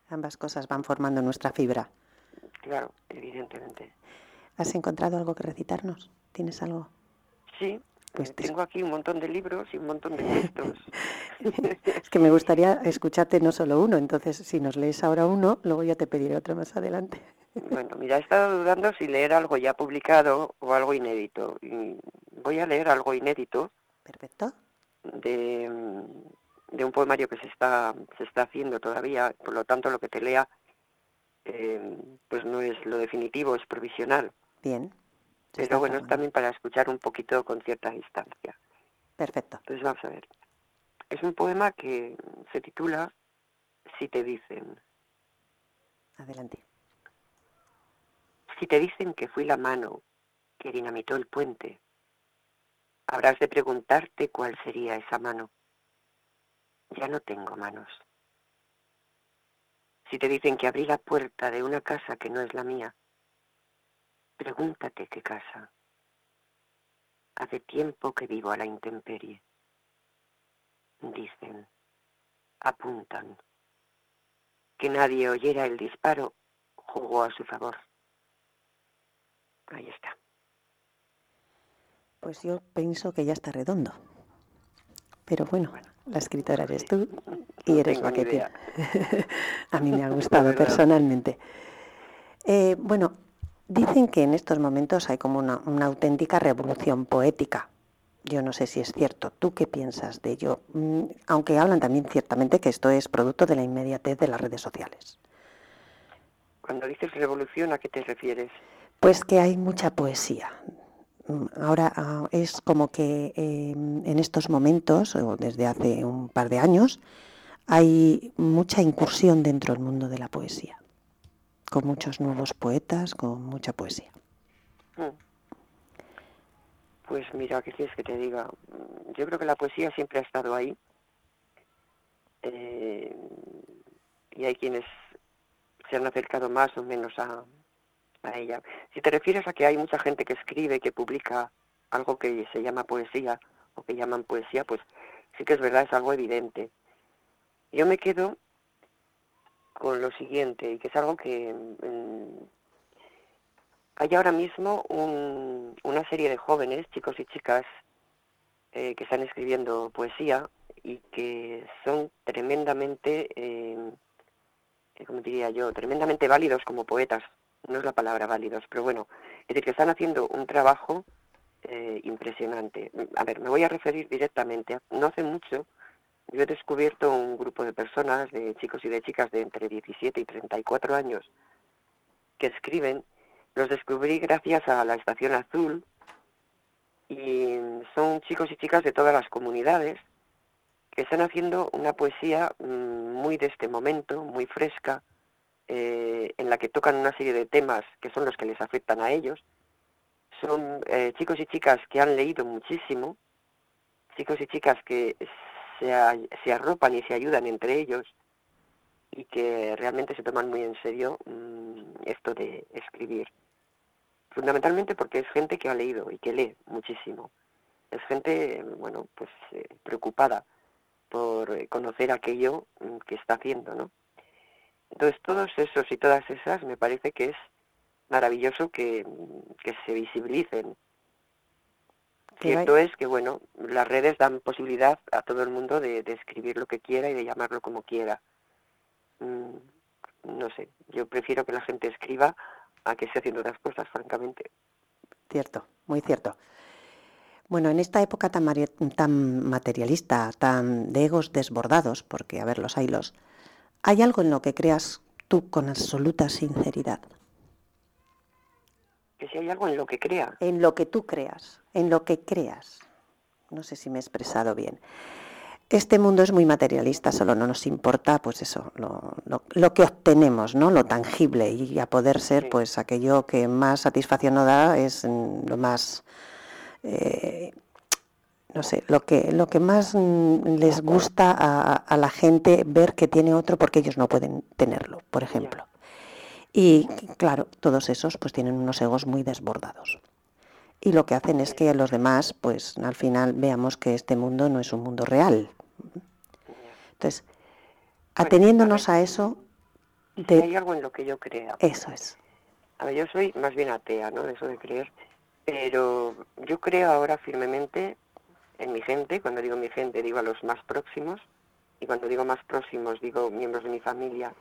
Ambas cosas van formando nuestra fibra. claro, evidentemente. ¿Has encontrado algo que recitarnos? ¿Tienes algo? Sí, Pues te- tengo aquí un montón de libros y un montón de textos. Es que me gustaría escucharte no solo uno, entonces si nos lees ahora uno, luego ya te pediré otro más adelante. Bueno, mira, he estado dudando si leer algo ya publicado o algo inédito. Y voy a leer algo inédito Perfecto. de, mm, de un poemario que se está, se está haciendo todavía, por lo tanto lo que te lea eh, pues no es lo definitivo, es provisional. Bien. Pero bueno, también para escuchar un poquito con cierta distancia. Perfecto. Entonces vamos a ver. Es un poema que se titula Si te dicen. Adelante. Si te dicen que fui la mano que dinamitó el puente, habrás de preguntarte cuál sería esa mano. Ya no tengo manos. Si te dicen que abrí la puerta de una casa que no es la mía, pregúntate qué casa. Hace tiempo que vivo a la intemperie. Dicen, apuntan. Que nadie oyera el disparo jugó a su favor. Ahí está. Pues yo pienso que ya está redondo. Pero bueno, la escritora eres tú y No eres la que idea. A mí me ha gustado personalmente. Eh, bueno, dicen que en estos momentos hay como una, una auténtica revolución poética. Yo no sé si es cierto. ¿Tú qué piensas de ello? Mm, Aunque hablan también ciertamente que esto es producto de la inmediatez de las redes sociales. Cuando dices revolución, ¿a qué te refieres? Pues que hay mucha poesía. Mm, Ahora ah, es como que eh, en estos momentos, o desde hace un par de años, hay mucha incursión dentro del mundo de la poesía, con muchos nuevos poetas, con mucha poesía. Mm. Pues mira, ¿qué quieres que te diga? Mm, Yo creo que la poesía siempre ha estado ahí. Eh, y hay quienes se han acercado más o menos a, a ella. Si te refieres a que hay mucha gente que escribe, que publica algo que se llama poesía o que llaman poesía, pues sí que es verdad, es algo evidente. Yo me quedo con lo siguiente, y que es algo que mm, hay ahora mismo un- una serie de jóvenes, chicos y chicas, eh, que están escribiendo poesía y que son tremendamente, eh, eh, ¿cómo diría yo?, tremendamente válidos como poetas. No es la palabra válidos, pero bueno, es decir, que están haciendo un trabajo eh, impresionante. A ver, me voy a referir directamente. No hace mucho yo he descubierto un grupo de personas, de chicos y de chicas de entre 17 y 34 años, que escriben. Los descubrí gracias a la Estación Azul y son chicos y chicas de todas las comunidades que están haciendo una poesía mm, muy de este momento, muy fresca, eh, en la que tocan una serie de temas que son los que les afectan a ellos. Son eh, chicos y chicas que han leído muchísimo, chicos y chicas que se, se arropan y se ayudan entre ellos y que realmente se toman muy en serio mm, esto de escribir. Fundamentalmente porque es gente que ha leído y que lee muchísimo. Es gente, bueno, pues eh, preocupada por eh, conocer aquello mm, que está haciendo, ¿no? Entonces todos esos y todas esas me parece que es maravilloso que, mm, que se visibilicen. Hay- Cierto es que, bueno, las redes dan posibilidad a todo el mundo de, de escribir lo que quiera y de llamarlo como quiera. Mm, no sé, yo prefiero que la gente escriba a que esté haciendo otras cosas, francamente. Cierto, muy cierto. Bueno, en esta época tan, tan materialista, tan de egos desbordados, porque a ver, los haylos, ¿hay algo en lo que creas tú con absoluta sinceridad? Que si hay algo en lo que crea, En lo que tú creas, en lo que creas. No sé si me he expresado bien. Este mundo es muy materialista, solo no nos importa, pues eso, lo, lo- lo que obtenemos, ¿no? Lo tangible y a poder ser, pues aquello que más satisfacción nos da es mm, lo más, eh, no sé, lo que, lo que más mm, les gusta a, a la gente ver que tiene otro porque ellos no pueden tenerlo, por ejemplo. Y claro, todos esos pues tienen unos egos muy desbordados. Y lo que hacen es que los demás, pues al final veamos que este mundo no es un mundo real. Entonces, ateniéndonos a eso, si de- hay algo en lo que yo crea. eso es. A ver, yo soy más bien atea, ¿no? De eso de creer. Pero yo creo ahora firmemente en mi gente. Cuando digo mi gente, digo a los más próximos. Y cuando digo más próximos, digo miembros de mi familia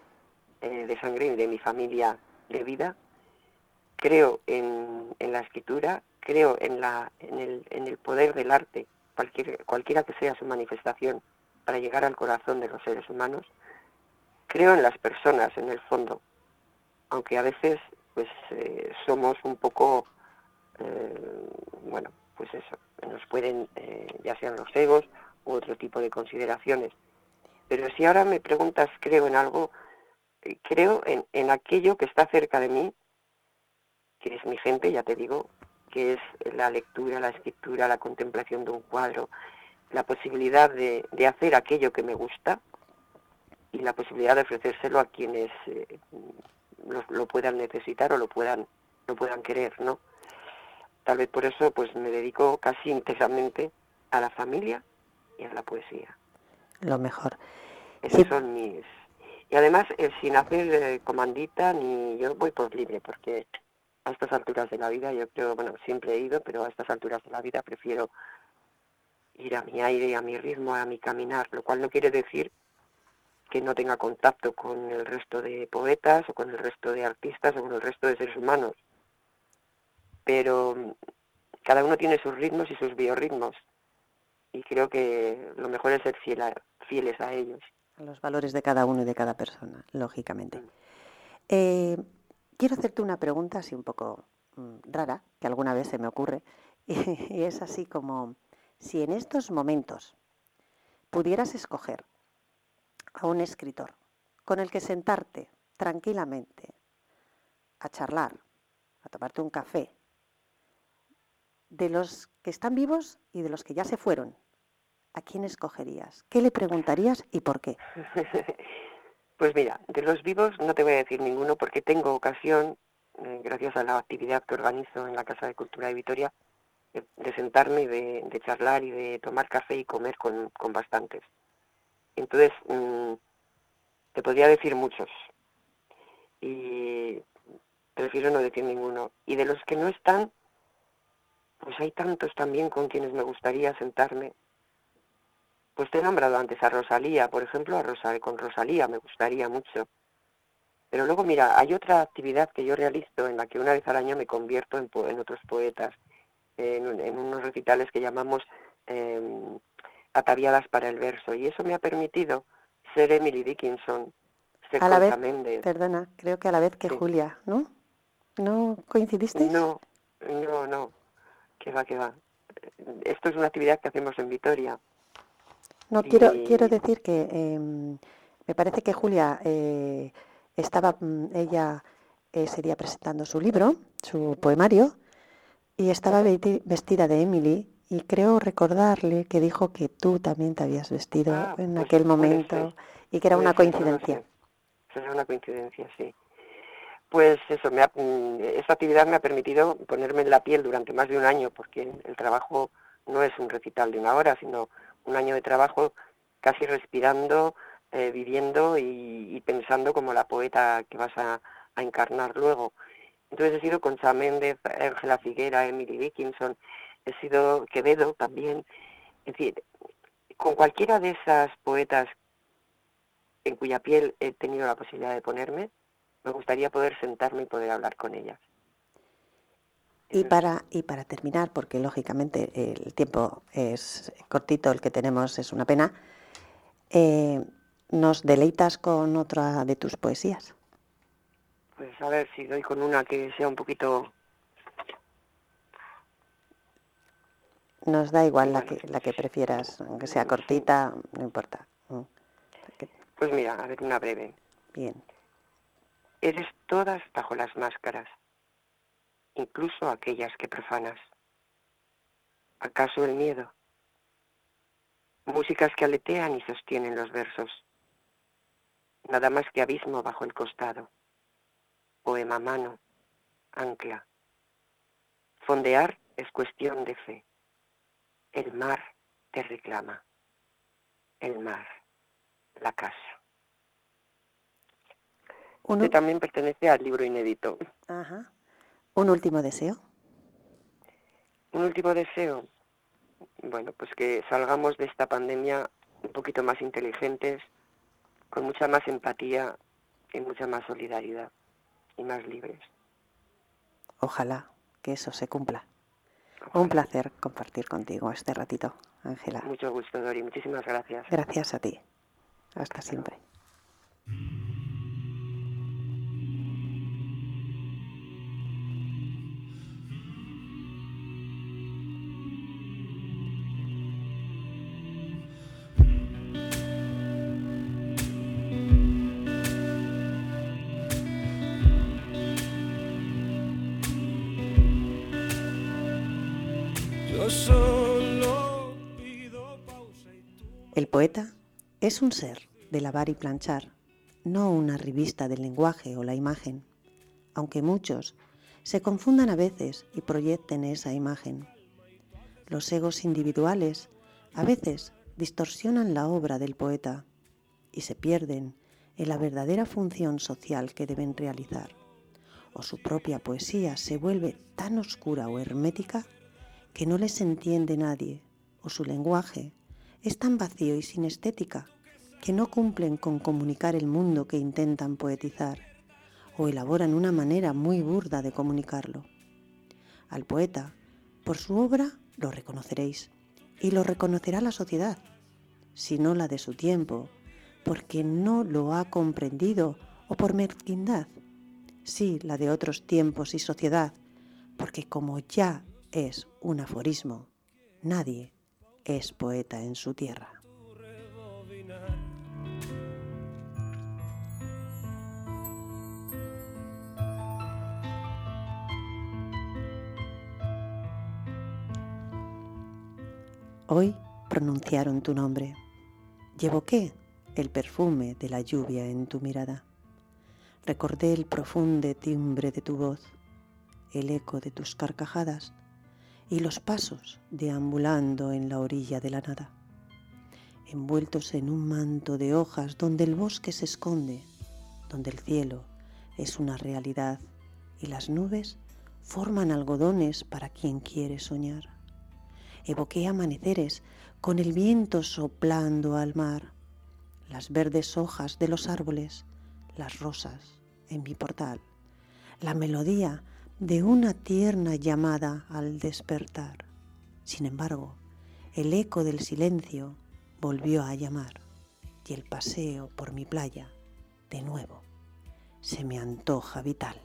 eh, de sangre y de mi familia de vida. Creo en, en la escritura, creo en, la, en, el, en el poder del arte, cualquier, cualquiera que sea su manifestación, para llegar al corazón de los seres humanos. Creo en las personas, en el fondo, aunque a veces pues eh, somos un poco, eh, bueno, pues eso, nos pueden, eh, ya sean los egos u otro tipo de consideraciones. Pero si ahora me preguntas, creo en algo, creo en, en aquello que está cerca de mí, que es mi gente, ya te digo, que es la lectura, la escritura, la contemplación de un cuadro, la posibilidad de, de hacer aquello que me gusta y la posibilidad de ofrecérselo a quienes eh, lo, lo puedan necesitar o lo puedan lo puedan querer, ¿no? Tal vez por eso pues me dedico casi íntegramente a la familia y a la poesía. Lo mejor. Esos Sí. son mis... Y además, eh, sin hacer eh, comandita, ni yo voy por libre, porque a estas alturas de la vida, yo creo, bueno, siempre he ido, pero a estas alturas de la vida prefiero ir a mi aire, a mi ritmo, a mi caminar, lo cual no quiere decir que no tenga contacto con el resto de poetas o con el resto de artistas o con el resto de seres humanos. Pero mm, cada uno tiene sus ritmos y sus biorritmos. Y creo que lo mejor es ser fiel a- fieles a ellos. A los valores de cada uno y de cada persona, lógicamente. Eh, quiero hacerte una pregunta así un poco mm, rara, que alguna vez se me ocurre, y es así como, si en estos momentos pudieras escoger a un escritor con el que sentarte tranquilamente a charlar, a tomarte un café, de los que están vivos y de los que ya se fueron, ¿a quién escogerías? ¿Qué le preguntarías y por qué? Pues mira, de los vivos no te voy a decir ninguno porque tengo ocasión, eh, gracias a la actividad que organizo en la Casa de Cultura de Vitoria, de, sentarme y de, de charlar y de tomar café y comer con, con bastantes. Entonces, mm, te podría decir muchos. Y prefiero no decir ninguno. Y de los que no están, pues hay tantos también con quienes me gustaría sentarme. Pues te he nombrado antes a Rosalía, por ejemplo, a Rosa, con Rosalía me gustaría mucho. Pero luego, mira, hay otra actividad que yo realizo en la que una vez al año me convierto en, en otros poetas, en, en unos recitales que llamamos eh, ataviadas para el verso. Y eso me ha permitido ser Emily Dickinson, ser A la vez, Concha Méndez. Perdona, creo que a la vez que Sí. Julia, ¿no? ¿No coincidisteis? No, no, no, que va, que va. Esto es una actividad que hacemos en Vitoria. No, quiero, Y- quiero decir que em, me parece que Julia eh, estaba, mm, ella ese día presentando su libro, su poemario, y estaba vesti- vestida de Emily, y creo recordarle que dijo que tú también te habías vestido Ah, en pues aquel momento, y que era una coincidencia. sé. Será una coincidencia, sí. Pues eso, me ha- mm, esta actividad me ha permitido ponerme en la piel durante más de un año, porque el trabajo no es un recital de una hora, sino un año de trabajo casi respirando, eh, viviendo y, pensando como la poeta que vas a, a encarnar luego. Entonces he sido Concha Méndez, Ángela Figuera, Emily Dickinson, he sido Quevedo también. Es decir, con cualquiera de esas poetas en cuya piel he tenido la posibilidad de ponerme, me gustaría poder sentarme y poder hablar con ellas. Y para, y para terminar, porque lógicamente el tiempo es cortito, el que tenemos es una pena, eh, ¿nos deleitas con otra de tus poesías? Pues a ver si doy con una que sea un poquito... Nos da igual la que, la que prefieras, aunque sea cortita, no importa. Mm, Pues mira, a ver, una breve. Bien. Eres todas bajo las máscaras, incluso aquellas que profanas. ¿Acaso el miedo? Músicas que aletean y sostienen los versos. Nada más que abismo bajo el costado. Poema mano, ancla. Fondear es cuestión de fe. El mar te reclama. El mar, la casa. Un, Este también pertenece al libro inédito. ajá. Un último deseo. Un último deseo. Bueno, pues que salgamos de esta pandemia un poquito más inteligentes, con mucha más empatía y mucha más solidaridad y más libres. Ojalá que eso se cumpla. Ojalá. Un placer compartir contigo este ratito, Ángela. Mucho gusto, Dori. Muchísimas gracias. Gracias a ti. Hasta siempre. Poeta es un ser de lavar y planchar, no una revista del lenguaje o la imagen, aunque muchos se confundan a veces y proyecten esa imagen. Los egos individuales a veces distorsionan la obra del poeta y se pierden en la verdadera función social que deben realizar, o su propia poesía se vuelve tan oscura o hermética que no les entiende nadie, o su lenguaje es tan vacío y sin estética que no cumplen con comunicar el mundo que intentan poetizar, o elaboran una manera muy burda de comunicarlo. Al poeta, por su obra, lo reconoceréis, y lo reconocerá la sociedad, si no la de su tiempo, porque no lo ha comprendido o por mezquindad. sí, la de otros tiempos y sociedad, porque como ya es un aforismo, nadie es poeta en su tierra. Hoy pronunciaron tu nombre. Llevo qué? El perfume de la lluvia en tu mirada. Recordé el profundo timbre de tu voz, el eco de tus carcajadas y los pasos deambulando en la orilla de la nada, envueltos en un manto de hojas donde el bosque se esconde, donde el cielo es una realidad y las nubes forman algodones para quien quiere soñar. Evoqué amaneceres con el viento soplando al mar, las verdes hojas de los árboles, las rosas en mi portal, la melodía de una tierna llamada al despertar. Sin embargo, el eco del silencio volvió a llamar y el paseo por mi playa, de nuevo, se me antoja vital.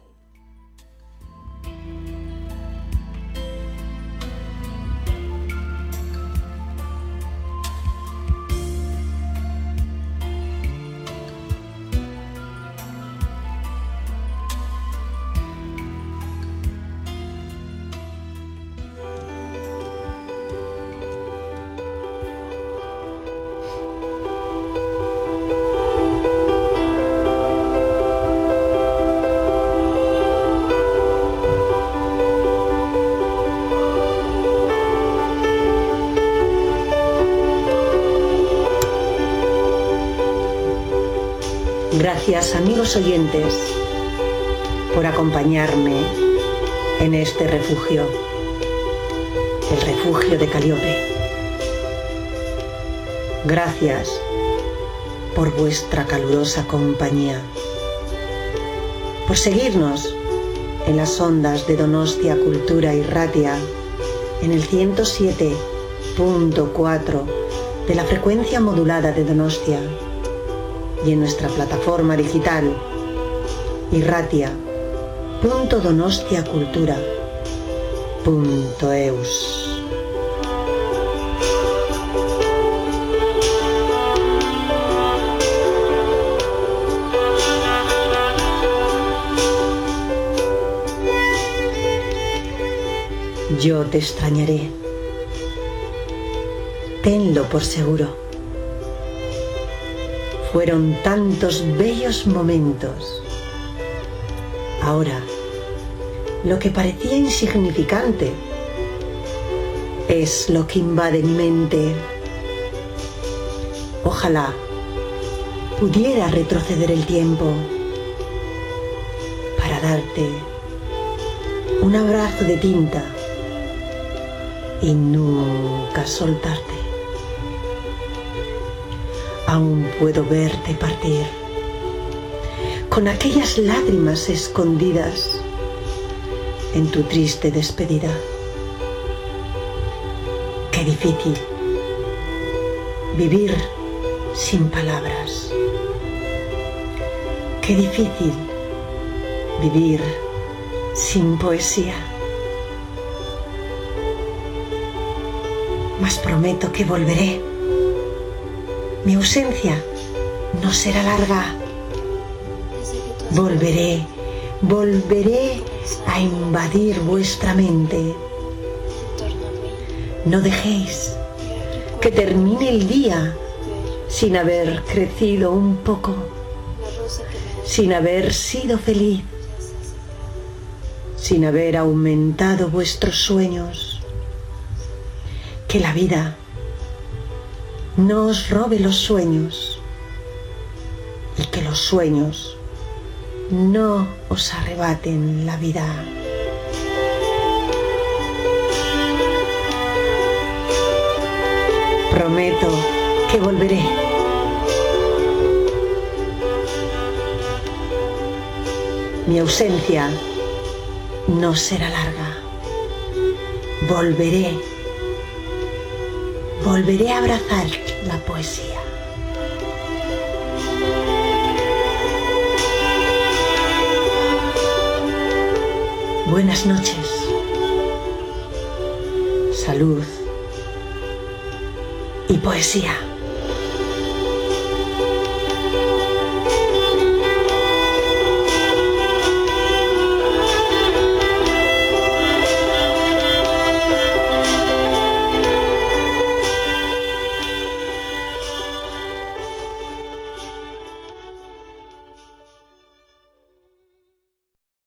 Gracias amigos oyentes por acompañarme en este refugio, el refugio de Caliope. Gracias por vuestra calurosa compañía, por seguirnos en las ondas de Donostia Cultura y Ratia en el 107.4 de la frecuencia modulada de Donostia y en nuestra plataforma digital irratia.donostiacultura.eus. Yo te extrañaré. Tenlo por seguro. Fueron tantos bellos momentos. Ahora, lo que parecía insignificante es lo que invade mi mente. Ojalá pudiera retroceder el tiempo para darte un abrazo de tinta y nunca soltarte aún puedo verte partir, con aquellas lágrimas escondidas en tu triste despedida. Qué difícil vivir sin palabras. Qué difícil vivir sin poesía. Mas prometo que volveré mi ausencia no será larga. Volveré, volveré a invadir vuestra mente. No dejéis que termine el día sin haber crecido un poco, sin haber sido feliz, sin haber aumentado vuestros sueños. Que la vida no os robe los sueños y que los sueños no os arrebaten la vida. Prometo que volveré. Mi ausencia no será larga. Volveré volveré a abrazar la poesía. Buenas noches. Salud y poesía.